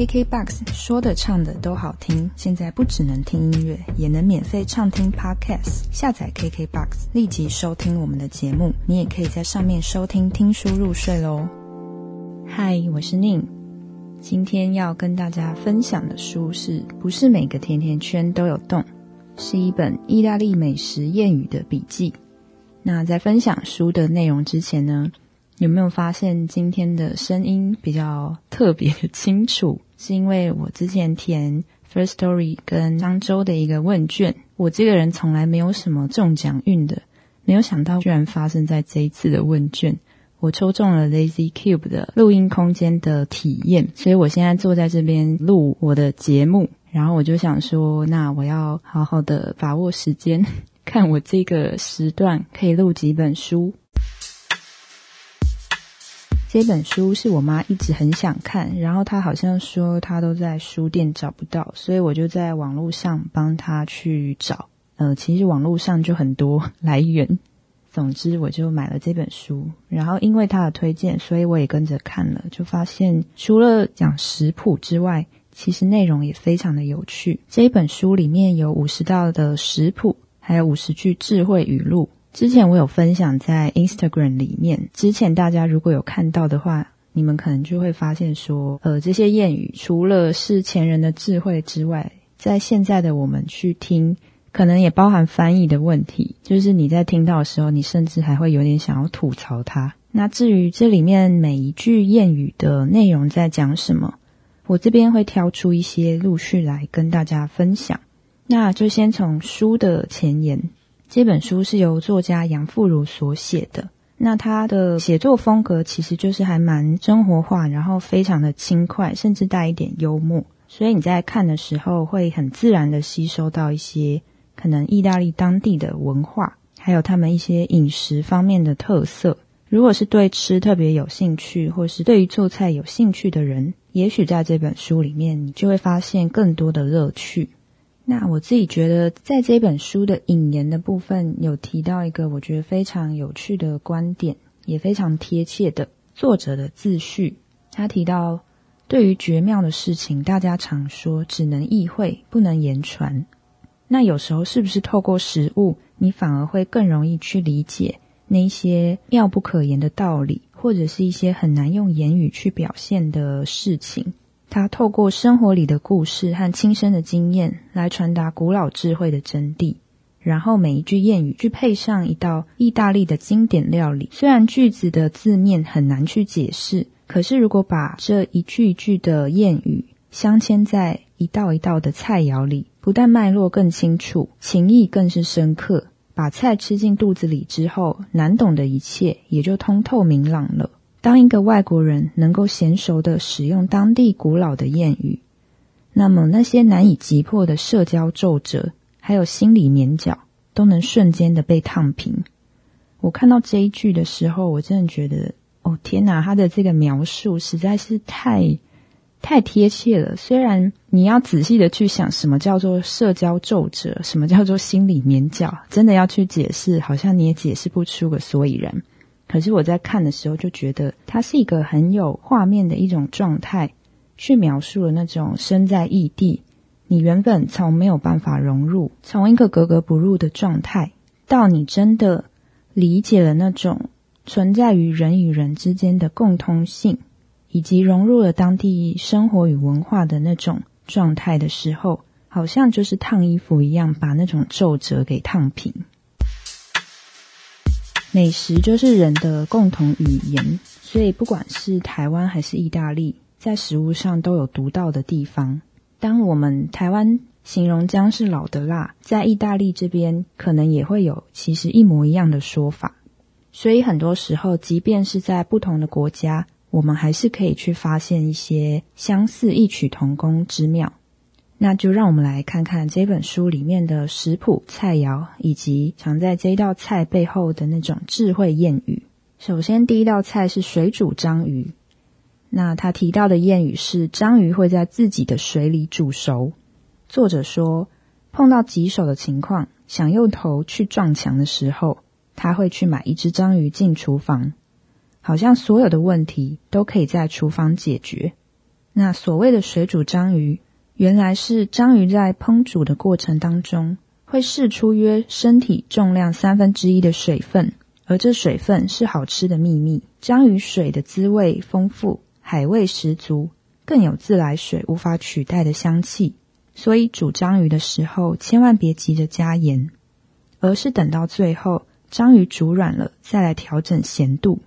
KKBOX 说的唱的都好听，现在不只能听音乐，也能免费畅听 Podcast。下载 KKBOX，立即收听我们的节目。你也可以在上面收听听书入睡喽。嗨，我是宁，今天要跟大家分享的书是不是每个甜甜圈都有洞？是一本意大利美食谚语的笔记。那在分享书的内容之前呢？有没有发现今天的声音比较特别清楚？是因为我之前填 First Story 跟漳州的一个问卷，我这个人从来没有什么中奖运的，没有想到居然发生在这一次的问卷，我抽中了 Lazy Cube 的录音空间的体验，所以我现在坐在这边录我的节目，然后我就想说，那我要好好的把握时间，看我这个时段可以录几本书。这本书是我妈一直很想看，然后她好像说她都在书店找不到，所以我就在网络上帮她去找。呃，其实网络上就很多来源，总之我就买了这本书。然后因为她的推荐，所以我也跟着看了，就发现除了讲食谱之外，其实内容也非常的有趣。这本书里面有五十道的食谱，还有五十句智慧语录。之前我有分享在 Instagram 里面，之前大家如果有看到的话，你们可能就会发现说，呃，这些谚语除了是前人的智慧之外，在现在的我们去听，可能也包含翻译的问题，就是你在听到的时候，你甚至还会有点想要吐槽它。那至于这里面每一句谚语的内容在讲什么，我这边会挑出一些陆续来跟大家分享。那就先从书的前言。这本书是由作家杨富如所写的。那他的写作风格其实就是还蛮生活化，然后非常的轻快，甚至带一点幽默。所以你在看的时候会很自然的吸收到一些可能意大利当地的文化，还有他们一些饮食方面的特色。如果是对吃特别有兴趣，或是对于做菜有兴趣的人，也许在这本书里面你就会发现更多的乐趣。那我自己觉得，在这本书的引言的部分，有提到一个我觉得非常有趣的观点，也非常贴切的作者的自序。他提到，对于绝妙的事情，大家常说只能意会，不能言传。那有时候是不是透过食物，你反而会更容易去理解那些妙不可言的道理，或者是一些很难用言语去表现的事情？他透过生活里的故事和亲身的经验来传达古老智慧的真谛，然后每一句谚语去配上一道意大利的经典料理。虽然句子的字面很难去解释，可是如果把这一句一句的谚语镶嵌在一道一道的菜肴里，不但脉络更清楚，情意更是深刻。把菜吃进肚子里之后，难懂的一切也就通透明朗了。当一个外国人能够娴熟的使用当地古老的谚语，那么那些难以击破的社交皱褶，还有心理黏角，都能瞬间的被烫平。我看到这一句的时候，我真的觉得，哦天哪，他的这个描述实在是太太贴切了。虽然你要仔细的去想，什么叫做社交皱褶，什么叫做心理黏角，真的要去解释，好像你也解释不出个所以然。可是我在看的时候就觉得，它是一个很有画面的一种状态，去描述了那种身在异地，你原本从没有办法融入，从一个格格不入的状态，到你真的理解了那种存在于人与人之间的共通性，以及融入了当地生活与文化的那种状态的时候，好像就是烫衣服一样，把那种皱褶给烫平。美食就是人的共同语言，所以不管是台湾还是意大利，在食物上都有独到的地方。当我们台湾形容姜是老的辣，在意大利这边可能也会有其实一模一样的说法。所以很多时候，即便是在不同的国家，我们还是可以去发现一些相似异曲同工之妙。那就让我们来看看这本书里面的食谱、菜肴，以及藏在这一道菜背后的那种智慧谚语。首先，第一道菜是水煮章鱼。那他提到的谚语是：章鱼会在自己的水里煮熟。作者说，碰到棘手的情况，想用头去撞墙的时候，他会去买一只章鱼进厨房，好像所有的问题都可以在厨房解决。那所谓的水煮章鱼，原来是章鱼在烹煮的过程当中会释出约身体重量三分之一的水分，而这水分是好吃的秘密。章鱼水的滋味丰富，海味十足，更有自来水无法取代的香气。所以煮章鱼的时候，千万别急着加盐，而是等到最后章鱼煮软了再来调整咸度。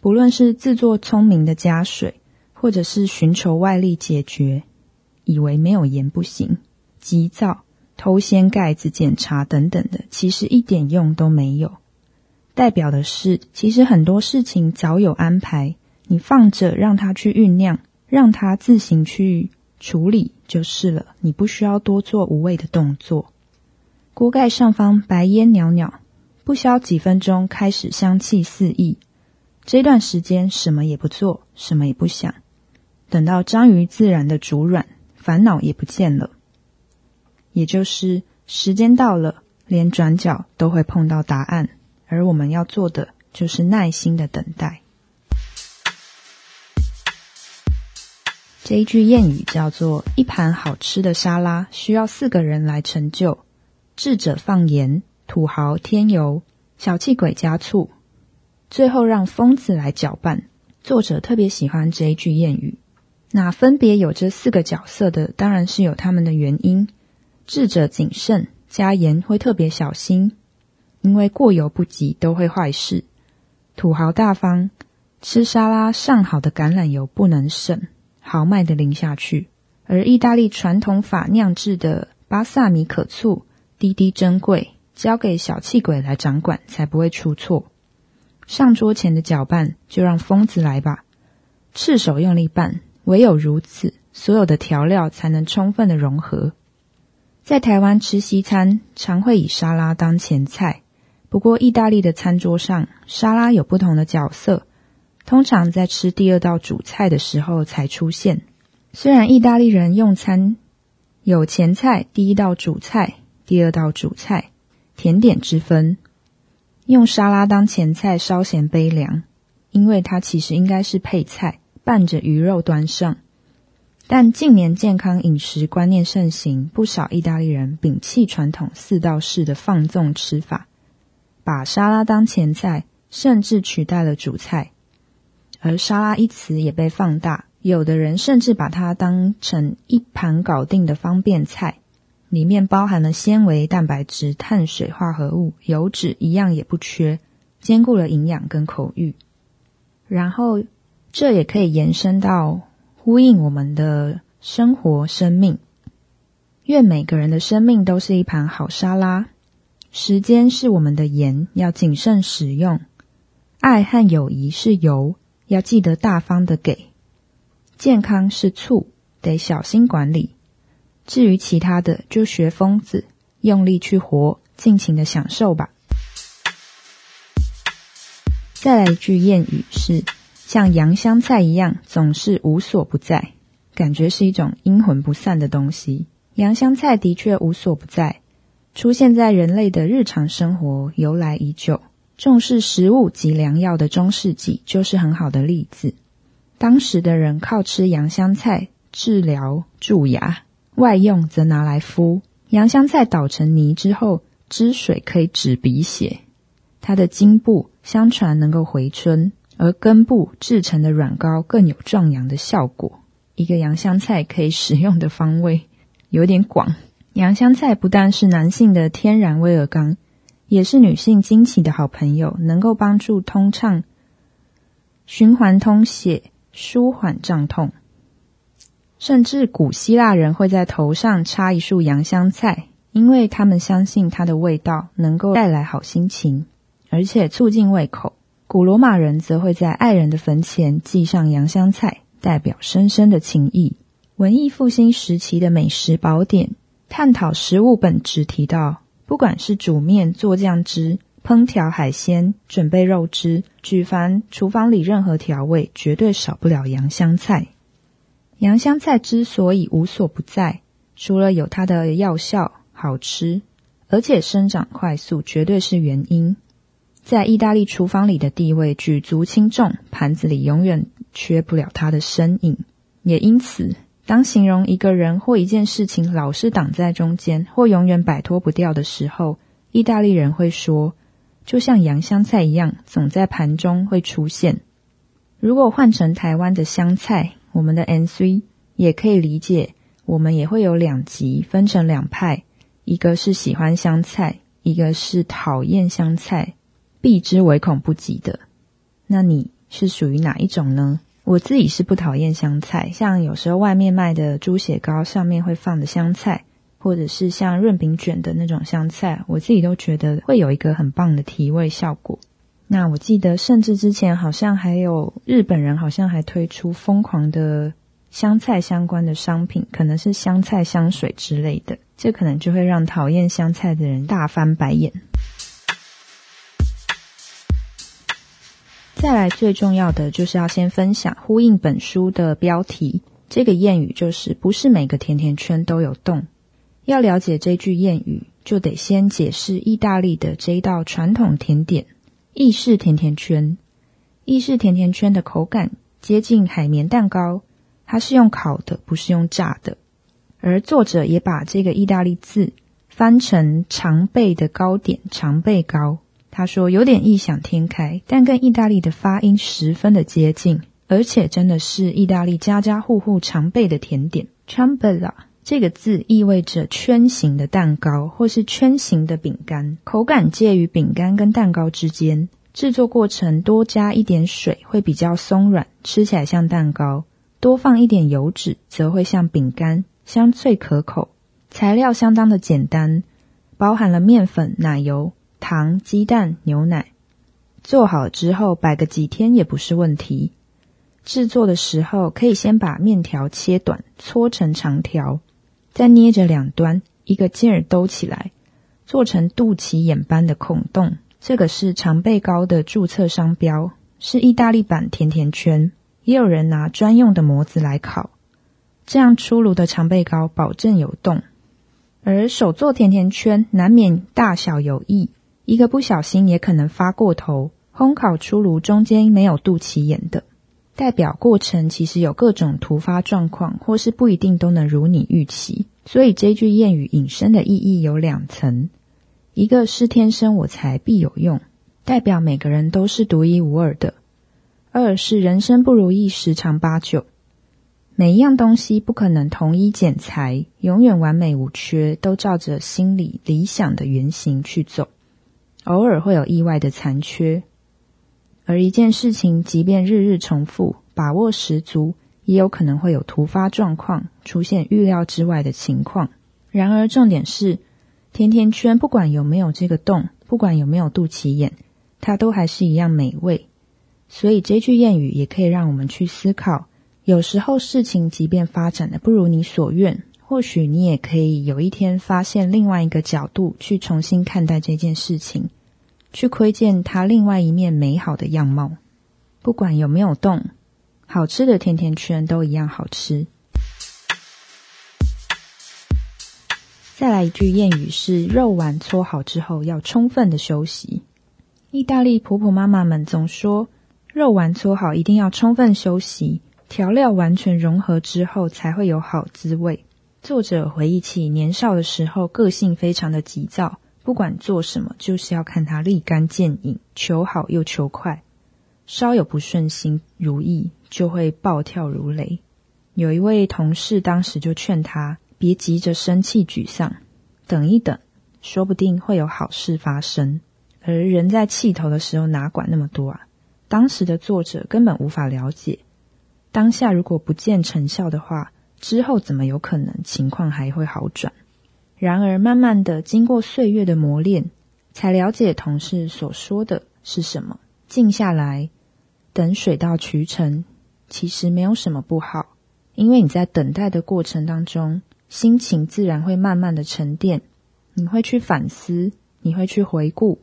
不论是自作聪明的加水，或者是寻求外力解决，以为没有盐不行，急躁、偷掀盖子检查等等的，其实一点用都没有。代表的是，其实很多事情早有安排，你放着让它去酝酿，让它自行去。处理就是了，你不需要多做无谓的动作。锅盖上方白烟袅袅，不消几分钟，开始香气四溢。这段时间什么也不做，什么也不想，等到章鱼自然的煮软，烦恼也不见了。也就是时间到了，连转角都会碰到答案，而我们要做的就是耐心的等待。这一句谚语叫做：“一盘好吃的沙拉需要四个人来成就，智者放盐，土豪添油，小气鬼加醋，最后让疯子来搅拌。”作者特别喜欢这一句谚语。那分别有这四个角色的，当然是有他们的原因。智者谨慎，加盐会特别小心，因为过犹不及都会坏事。土豪大方，吃沙拉上好的橄榄油不能省。豪迈的淋下去，而意大利传统法酿制的巴萨米可醋滴滴珍贵，交给小气鬼来掌管才不会出错。上桌前的搅拌就让疯子来吧，赤手用力拌，唯有如此，所有的调料才能充分的融合。在台湾吃西餐，常会以沙拉当前菜，不过意大利的餐桌上，沙拉有不同的角色。通常在吃第二道主菜的时候才出现。虽然意大利人用餐有前菜、第一道主菜、第二道主菜、甜点之分，用沙拉当前菜稍显悲凉，因为它其实应该是配菜，拌着鱼肉端上。但近年健康饮食观念盛行，不少意大利人摒弃传统四道式的放纵吃法，把沙拉当前菜，甚至取代了主菜。而沙拉一词也被放大，有的人甚至把它当成一盘搞定的方便菜，里面包含了纤维、蛋白质、碳水化合物、油脂，一样也不缺，兼顾了营养跟口欲。然后，这也可以延伸到呼应我们的生活、生命。愿每个人的生命都是一盘好沙拉。时间是我们的盐，要谨慎使用。爱和友谊是油。要记得大方的给，健康是醋，得小心管理。至于其他的，就学疯子，用力去活，尽情的享受吧。再来一句谚语是：像洋香菜一样，总是无所不在，感觉是一种阴魂不散的东西。洋香菜的确无所不在，出现在人类的日常生活，由来已久。重视食物及良药的中世纪就是很好的例子。当时的人靠吃洋香菜治疗蛀牙，外用则拿来敷。洋香菜捣成泥之后，汁水可以止鼻血。它的茎部相传能够回春，而根部制成的软膏更有壮阳的效果。一个洋香菜可以使用的方位有点广。洋香菜不但是男性的天然威尔刚。也是女性经期的好朋友，能够帮助通畅、循环通血、舒缓胀痛。甚至古希腊人会在头上插一束洋香菜，因为他们相信它的味道能够带来好心情，而且促进胃口。古罗马人则会在爱人的坟前系上洋香菜，代表深深的情谊。文艺复兴时期的美食宝典探讨食物本质，提到。不管是煮面、做酱汁、烹调海鲜、准备肉汁，举凡厨房里任何调味，绝对少不了洋香菜。洋香菜之所以无所不在，除了有它的药效、好吃，而且生长快速，绝对是原因。在意大利厨房里的地位举足轻重，盘子里永远缺不了它的身影。也因此，当形容一个人或一件事情老是挡在中间，或永远摆脱不掉的时候，意大利人会说，就像洋香菜一样，总在盘中会出现。如果换成台湾的香菜，我们的 N C 也可以理解，我们也会有两极，分成两派，一个是喜欢香菜，一个是讨厌香菜，避之唯恐不及的。那你是属于哪一种呢？我自己是不讨厌香菜，像有时候外面卖的猪血糕上面会放的香菜，或者是像润饼卷的那种香菜，我自己都觉得会有一个很棒的提味效果。那我记得，甚至之前好像还有日本人，好像还推出疯狂的香菜相关的商品，可能是香菜香水之类的，这可能就会让讨厌香菜的人大翻白眼。再来，最重要的就是要先分享呼应本书的标题，这个谚语就是“不是每个甜甜圈都有洞”。要了解这句谚语，就得先解释意大利的这一道传统甜点。意式甜甜圈，意式甜甜圈的口感接近海绵蛋糕，它是用烤的，不是用炸的。而作者也把这个意大利字翻成常备的糕点，常备糕。他说有点异想天开，但跟意大利的发音十分的接近，而且真的是意大利家家户户常备的甜点。Ciambella 这个字意味着圈形的蛋糕，或是圈形的饼干，口感介于饼干跟蛋糕之间。制作过程多加一点水会比较松软，吃起来像蛋糕；多放一点油脂则会像饼干，香脆可口。材料相当的简单，包含了面粉、奶油、糖、鸡蛋、牛奶。做好之后摆个几天也不是问题。制作的时候可以先把面条切短，搓成长条。再捏着两端，一个劲儿兜起来，做成肚脐眼般的孔洞。这个是常贝糕的注册商标，是意大利版甜甜圈。也有人拿专用的模子来烤，这样出炉的常贝糕保证有洞。而手做甜甜圈难免大小有异，一个不小心也可能发过头。烘烤出炉中间没有肚脐眼的。代表过程其实有各种突发状况，或是不一定都能如你预期。所以这句谚语引申的意义有两层：一个是天生我材必有用，代表每个人都是独一无二的；二是人生不如意十常八九，每一样东西不可能统一剪裁，永远完美无缺，都照着心里理想的原型去走，偶尔会有意外的残缺。而一件事情，即便日日重复，把握十足，也有可能会有突发状况出现预料之外的情况。然而，重点是，甜甜圈不管有没有这个洞，不管有没有肚脐眼，它都还是一样美味。所以，这句谚语也可以让我们去思考：有时候事情即便发展的不如你所愿，或许你也可以有一天发现另外一个角度去重新看待这件事情。去窥见它另外一面美好的样貌，不管有没有动，好吃的甜甜圈都一样好吃。再来一句谚语是：肉丸搓好之后要充分的休息。意大利婆婆妈妈们总说，肉丸搓好一定要充分休息，调料完全融合之后才会有好滋味。作者回忆起年少的时候，个性非常的急躁。不管做什么，就是要看他立竿见影，求好又求快。稍有不顺心如意，就会暴跳如雷。有一位同事当时就劝他，别急着生气沮丧，等一等，说不定会有好事发生。而人在气头的时候，哪管那么多啊？当时的作者根本无法了解，当下如果不见成效的话，之后怎么有可能情况还会好转？然而，慢慢的，经过岁月的磨练，才了解同事所说的是什么。静下来，等水到渠成，其实没有什么不好。因为你在等待的过程当中，心情自然会慢慢的沉淀。你会去反思，你会去回顾。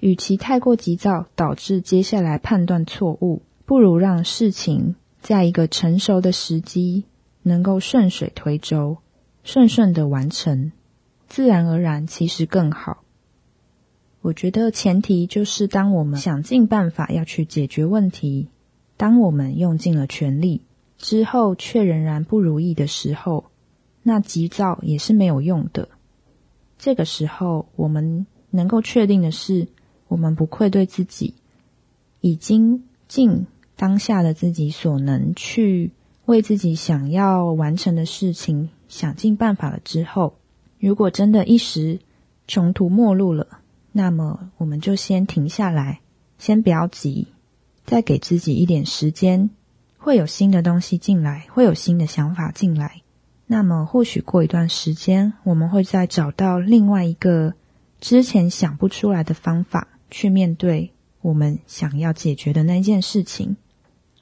与其太过急躁，导致接下来判断错误，不如让事情在一个成熟的时机，能够顺水推舟，顺顺的完成。自然而然，其实更好。我觉得前提就是，当我们想尽办法要去解决问题，当我们用尽了全力，之后却仍然不如意的时候，那急躁也是没有用的。这个时候，我们能够确定的是，我们不愧对自己，已经尽当下的自己所能去为自己想要完成的事情想尽办法了。之后，如果真的一时穷途末路了，那么我们就先停下来，先不要急，再给自己一点时间。会有新的东西进来，会有新的想法进来。那么，或许过一段时间，我们会再找到另外一个之前想不出来的方法去面对我们想要解决的那件事情，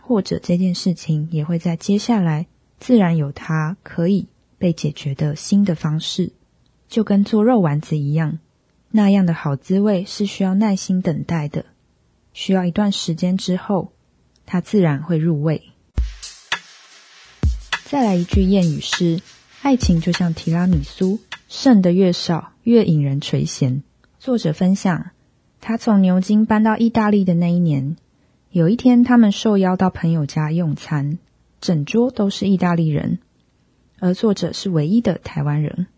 或者这件事情也会在接下来自然有它可以被解决的新的方式，就跟做肉丸子一样，那样的好滋味是需要耐心等待的，需要一段时间之后。它自然会入味。再来一句谚语是：“爱情就像提拉米苏，剩的越少，越引人垂涎。”作者分享，他从牛津搬到意大利的那一年，有一天他们受邀到朋友家用餐，整桌都是意大利人，而作者是唯一的台湾人。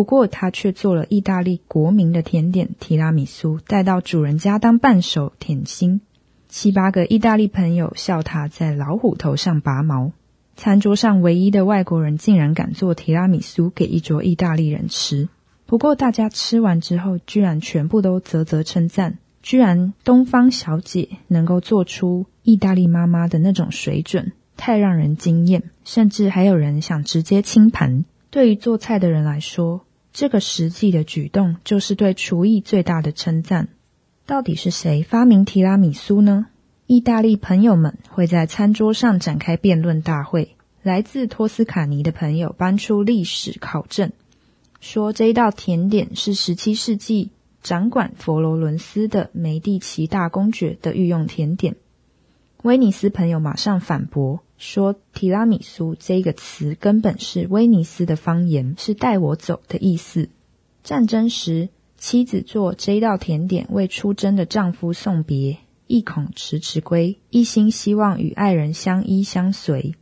不过他却做了意大利国民的甜点提拉米苏，带到主人家当伴手甜心。七八个意大利朋友笑他在老虎头上拔毛。餐桌上唯一的外国人竟然敢做提拉米苏给一桌意大利人吃。不过大家吃完之后，居然全部都啧啧称赞：居然东方小姐能够做出意大利妈妈的那种水准，太让人惊艳。甚至还有人想直接清盘。对于做菜的人来说，这个实际的举动就是对厨艺最大的称赞。到底是谁发明提拉米苏呢？意大利朋友们会在餐桌上展开辩论大会。来自托斯卡尼的朋友搬出历史考证，说这一道甜点是十七世纪掌管佛罗伦斯的梅蒂奇大公爵的御用甜点。威尼斯朋友马上反驳说，提拉米苏这个词根本是威尼斯的方言，是带我走的意思。战争时。妻子做这道甜点为出征的丈夫送别，意恐迟迟归，一心希望与爱人相依相随。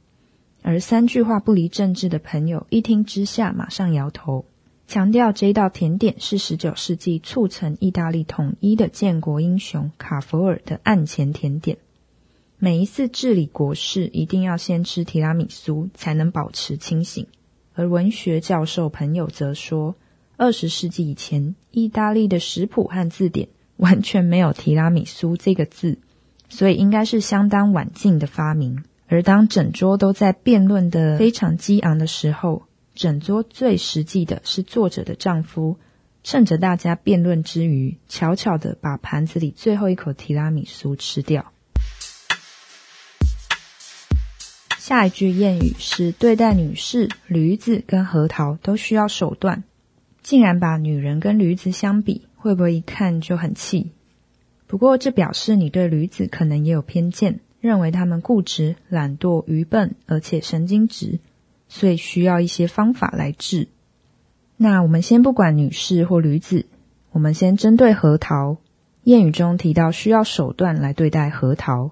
而三句话不离政治的朋友一听之下，马上摇头，强调这道甜点是十九世纪促成意大利统一的建国英雄卡佛尔的案前甜点。每一次治理国事，一定要先吃提拉米苏，才能保持清醒。而文学教授朋友则说。二十世纪以前，意大利的食谱和字典完全没有提拉米苏这个字，所以应该是相当晚近的发明。而当整桌都在辩论的非常激昂的时候，整桌最实际的是作者的丈夫，趁着大家辩论之余，悄悄的把盘子里最后一口提拉米苏吃掉。下一句谚语是：对待女士，驴子跟核桃都需要手段。竟然把女人跟驴子相比，会不会一看就很气？不过这表示你对驴子可能也有偏见，认为他们固执、懒惰、愚笨，而且神经质，所以需要一些方法来治。那我们先不管女士或驴子，我们先针对核桃。谚语中提到需要手段来对待核桃，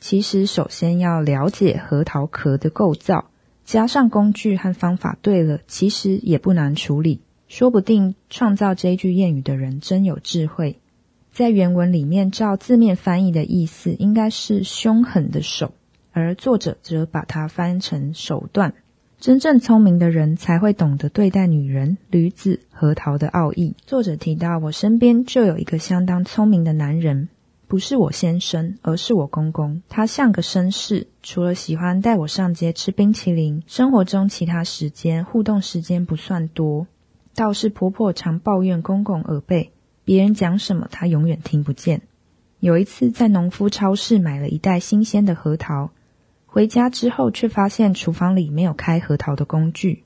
其实首先要了解核桃壳的构造，加上工具和方法对了，其实也不难处理。说不定创造这句谚语的人真有智慧。在原文里面，照字面翻译的意思应该是凶狠的手，而作者则把它翻成手段。真正聪明的人才会懂得对待女人、驴子、核桃的奥义。作者提到，我身边就有一个相当聪明的男人，不是我先生，而是我公公。他像个绅士，除了喜欢带我上街吃冰淇淋，生活中其他时间互动时间不算多。倒是婆婆常抱怨公公耳背，别人讲什么她永远听不见。有一次在农夫超市买了一袋新鲜的核桃，回家之后却发现厨房里没有开核桃的工具。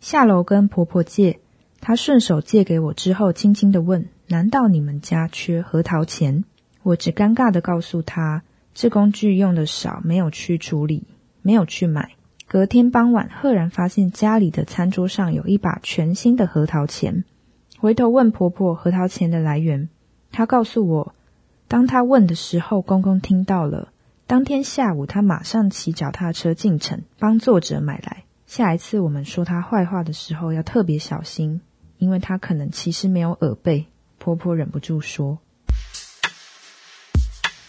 下楼跟婆婆借，她顺手借给我之后，轻轻的问：“难道你们家缺核桃钱？”我只尴尬的告诉他：“这工具用的少，没有去处理，没有去买。”隔天傍晚，赫然发现家里的餐桌上有一把全新的核桃钳。回头问婆婆核桃钳的来源，她告诉我，当她问的时候，公公听到了，当天下午，他马上骑脚踏车进城，帮作者买来。下一次我们说他坏话的时候，要特别小心，因为他可能其实没有耳背。婆婆忍不住说：“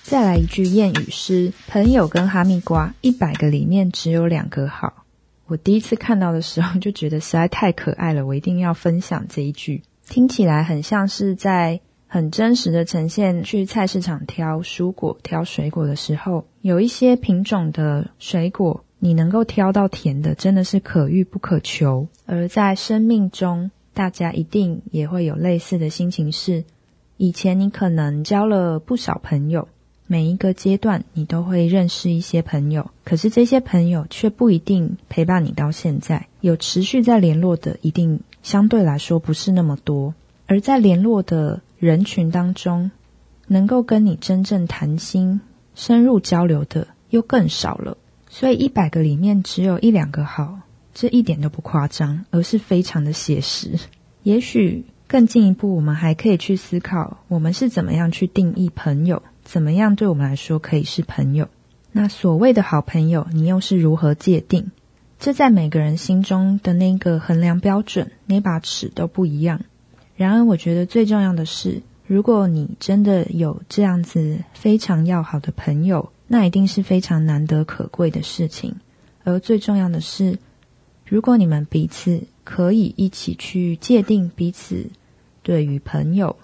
再来一句谚语是：朋友跟哈密瓜，一百个里面只有两个好。”我第一次看到的时候，就觉得实在太可爱了，我一定要分享这一句。听起来很像是在。很真实的呈现，去菜市场挑蔬果、挑水果的时候，有一些品种的水果，你能够挑到甜的，真的是可遇不可求。而在生命中，大家一定也会有类似的心情：是以前你可能交了不少朋友，每一个阶段你都会认识一些朋友，可是这些朋友却不一定陪伴你到现在。有持续在联络的，一定相对来说不是那么多。而在联络的人群当中，能够跟你真正谈心、深入交流的又更少了。所以一百个里面只有一两个好，这一点都不夸张，而是非常的写实。也许更进一步，我们还可以去思考，我们是怎么样去定义朋友，怎么样对我们来说可以是朋友？那所谓的好朋友，你又是如何界定？这在每个人心中的那个衡量标准、那把尺都不一样。然而，我觉得最重要的是，如果你真的有这样子非常要好的朋友，那一定是非常难得可贵的事情。而最重要的是，如果你们彼此可以一起去界定彼此对于朋友、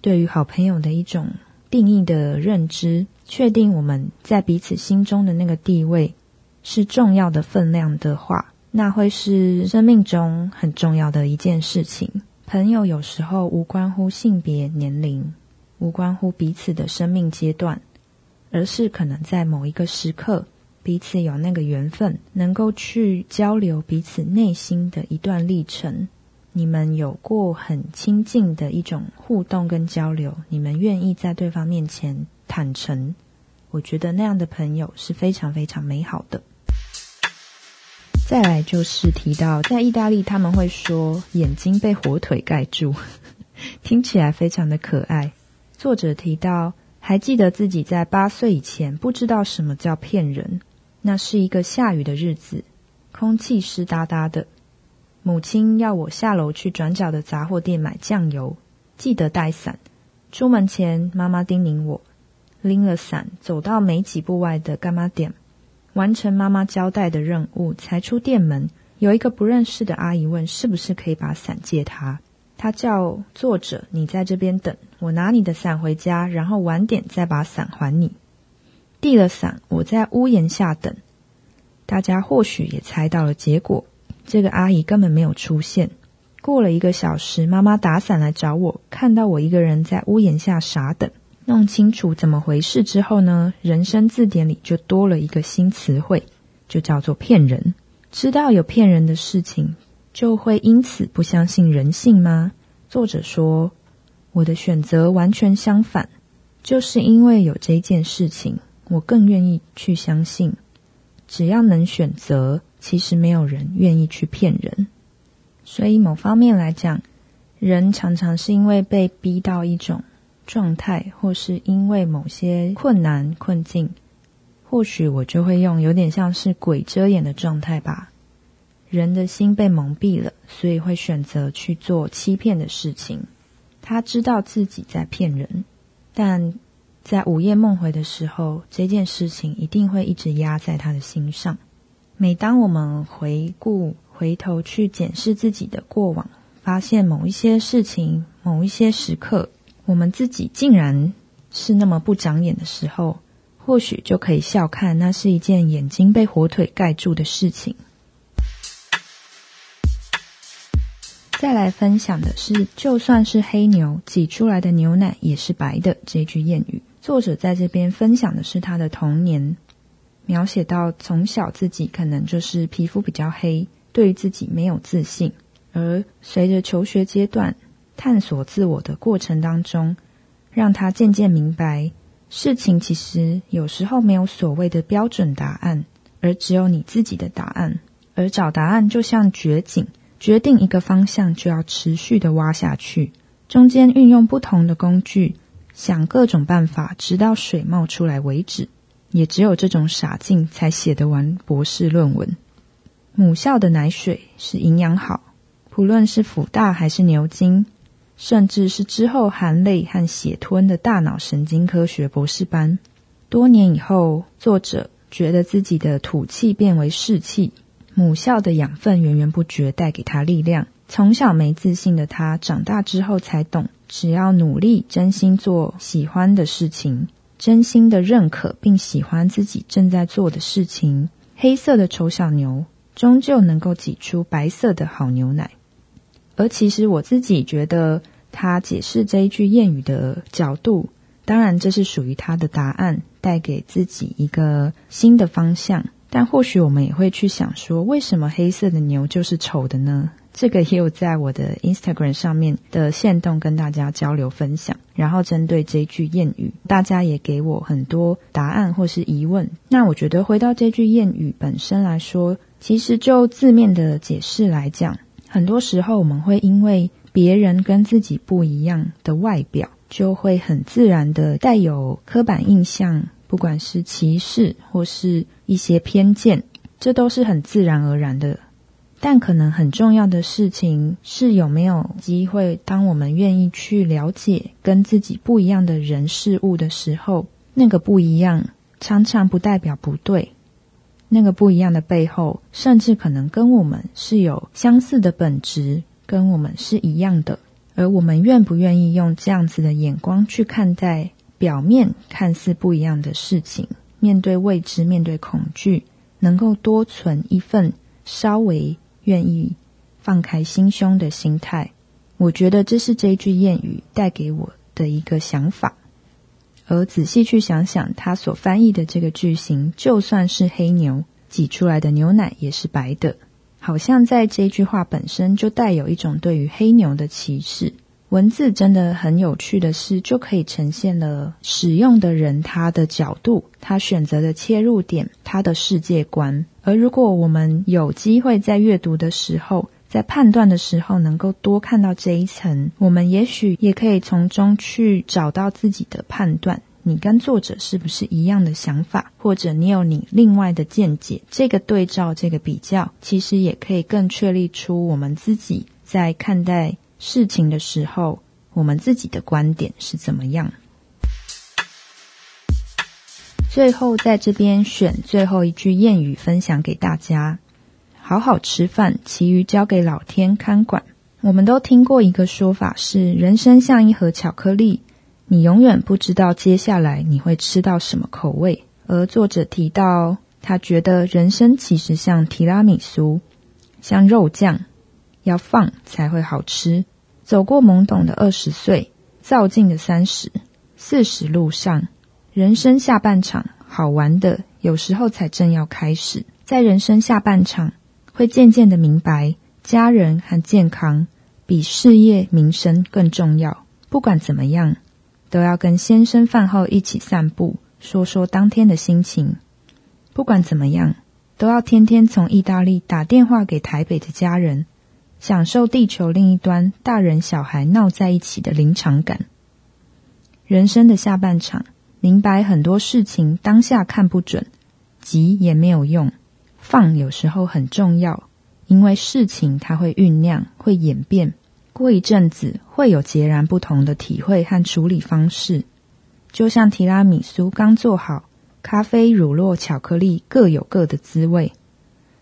对于好朋友的一种定义的认知，确定我们在彼此心中的那个地位是重要的分量的话，那会是生命中很重要的一件事情。朋友有时候无关乎性别、年龄，无关乎彼此的生命阶段，而是可能在某一个时刻，彼此有那个缘分，能够去交流彼此内心的一段历程。你们有过很亲近的一种互动跟交流，你们愿意在对方面前坦诚，我觉得那样的朋友是非常非常美好的。再来就是提到，在意大利他们会说眼睛被火腿盖住，听起来非常的可爱。作者提到，还记得自己在八岁以前不知道什么叫骗人。那是一个下雨的日子，空气湿哒哒的。母亲要我下楼去转角的杂货店买酱油，记得带伞。出门前，妈妈叮咛我，拎了伞走到没几步外的干妈店。完成妈妈交代的任务，才出店门。有一个不认识的阿姨问：“是不是可以把伞借她？”她叫作者：“你在这边等，我拿你的伞回家，然后晚点再把伞还你。”递了伞，我在屋檐下等。大家或许也猜到了结果，这个阿姨根本没有出现。过了一个小时，妈妈打伞来找我，看到我一个人在屋檐下傻等。弄清楚怎么回事之后呢，人生字典里就多了一个新词汇，就叫做骗人。知道有骗人的事情，就会因此不相信人性吗？作者说，我的选择完全相反，就是因为有这件事情，我更愿意去相信。只要能选择，其实没有人愿意去骗人。所以某方面来讲，人常常是因为被逼到一种。状态，或是因为某些困难困境，或许我就会用有点像是鬼遮眼的状态吧。人的心被蒙蔽了，所以会选择去做欺骗的事情。他知道自己在骗人，但在午夜梦回的时候，这件事情一定会一直压在他的心上。每当我们回顾、回头去检视自己的过往，发现某一些事情、某一些时刻。我们自己竟然是那么不长眼的时候，或许就可以笑看那是一件眼睛被火腿盖住的事情。再来分享的是，就算是黑牛挤出来的牛奶也是白的这句谚语。作者在这边分享的是他的童年，描写到从小自己可能就是皮肤比较黑，对于自己没有自信，而随着求学阶段。探索自我的过程当中，让他渐渐明白，事情其实有时候没有所谓的标准答案，而只有你自己的答案。而找答案就像掘井，决定一个方向就要持续的挖下去，中间运用不同的工具，想各种办法，直到水冒出来为止。也只有这种傻劲才写得完博士论文。母校的奶水是营养好，不论是辅大还是牛津，甚至是之后含泪和血吞的大脑神经科学博士班。多年以后，作者觉得自己的土气变为士气，母校的养分源源不绝带给他力量。从小没自信的他，长大之后才懂，只要努力、真心做喜欢的事情。真心的认可并喜欢自己正在做的事情，黑色的丑小牛终究能够挤出白色的好牛奶。而其实我自己觉得，他解释这一句谚语的角度，当然这是属于他的答案，带给自己一个新的方向。但或许我们也会去想说，为什么黑色的牛就是丑的呢？这个也有在我的 Instagram 上面的线动跟大家交流分享，然后针对这句谚语，大家也给我很多答案或是疑问。那我觉得回到这句谚语本身来说，其实就字面的解释来讲，很多时候我们会因为别人跟自己不一样的外表，就会很自然的带有刻板印象，不管是歧视或是一些偏见，这都是很自然而然的。但可能很重要的事情是有没有机会，当我们愿意去了解跟自己不一样的人事物的时候，那个不一样常常不代表不对。那个不一样的背后，甚至可能跟我们是有相似的本质，跟我们是一样的。而我们愿不愿意用这样子的眼光去看待表面看似不一样的事情？面对未知，面对恐惧，能够多存一份稍微。愿意放开心胸的心态，我觉得这是这句谚语带给我的一个想法。而仔细去想想，他所翻译的这个句型，就算是黑牛挤出来的牛奶也是白的，好像在这句话本身就带有一种对于黑牛的歧视。文字真的很有趣的是，就可以呈现了使用的人他的角度、他选择的切入点、他的世界观。而如果我们有机会在阅读的时候，在判断的时候，能够多看到这一层，我们也许也可以从中去找到自己的判断。你跟作者是不是一样的想法，或者你有你另外的见解？这个对照、这个比较，其实也可以更确立出我们自己在看待。事情的时候，我们自己的观点是怎么样？最后，在这边选最后一句谚语分享给大家：好好吃饭，其余交给老天看管。我们都听过一个说法是，人生像一盒巧克力，你永远不知道接下来你会吃到什么口味。而作者提到，他觉得人生其实像提拉米苏，像肉酱。要放才会好吃。走过懵懂的二十岁，造进的三十、四十路上，人生下半场好玩的，有时候才正要开始。在人生下半场，会渐渐的明白，家人和健康比事业名声更重要。不管怎么样，都要跟先生饭后一起散步，说说当天的心情。不管怎么样，都要天天从意大利打电话给台北的家人。享受地球另一端大人小孩闹在一起的临场感。人生的下半场，明白很多事情当下看不准，急也没有用，放有时候很重要，因为事情它会酝酿，会演变，过一阵子会有截然不同的体会和处理方式。就像提拉米苏刚做好，咖啡、乳酪、巧克力各有各的滋味，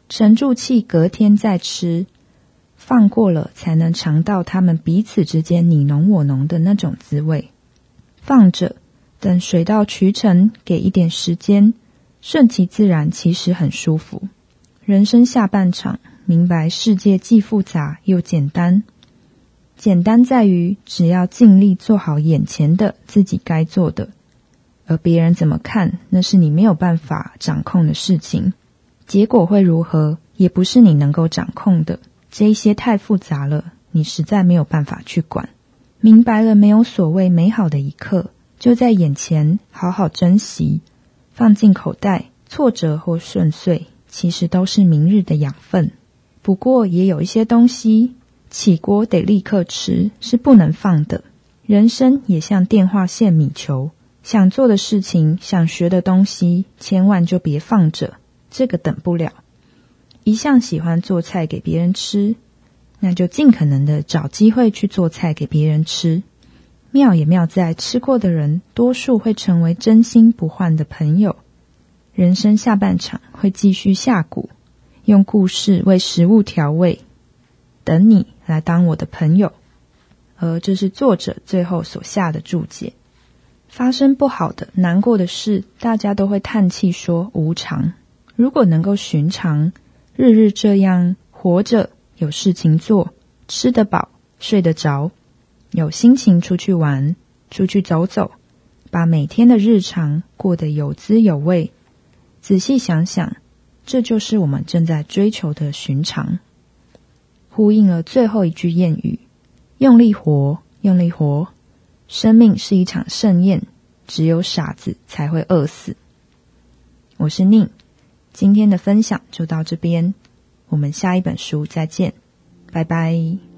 沉住气，隔天再吃。放过了，才能尝到他们彼此之间你侬我侬的那种滋味。放着，等水到渠成，给一点时间，顺其自然，其实很舒服。人生下半场，明白世界既复杂又简单。简单在于，只要尽力做好眼前的自己该做的，而别人怎么看，那是你没有办法掌控的事情。结果会如何，也不是你能够掌控的。这一些太复杂了，你实在没有办法去管。明白了，没有所谓美好的一刻，就在眼前，好好珍惜，放进口袋。挫折或顺遂，其实都是明日的养分。不过，也有一些东西，起锅得立刻吃，是不能放的。人生也像电话线米球，想做的事情、想学的东西，千万就别放着，这个等不了。一向喜欢做菜给别人吃，那就尽可能的找机会去做菜给别人吃。妙也妙在，吃过的人多数会成为真心不换的朋友。人生下半场会继续下蛊，用故事为食物调味，等你来当我的朋友。而这是作者最后所下的注解。发生不好的、难过的事，大家都会叹气说无常。如果能够寻常，日日这样活着，有事情做，吃得饱，睡得着，有心情出去玩，出去走走，把每天的日常过得有滋有味。仔细想想，这就是我们正在追求的寻常。呼应了最后一句谚语：用力活，用力活。生命是一场盛宴，只有傻子才会饿死。我是宁，今天的分享就到这边，我们下一本书再见，拜拜。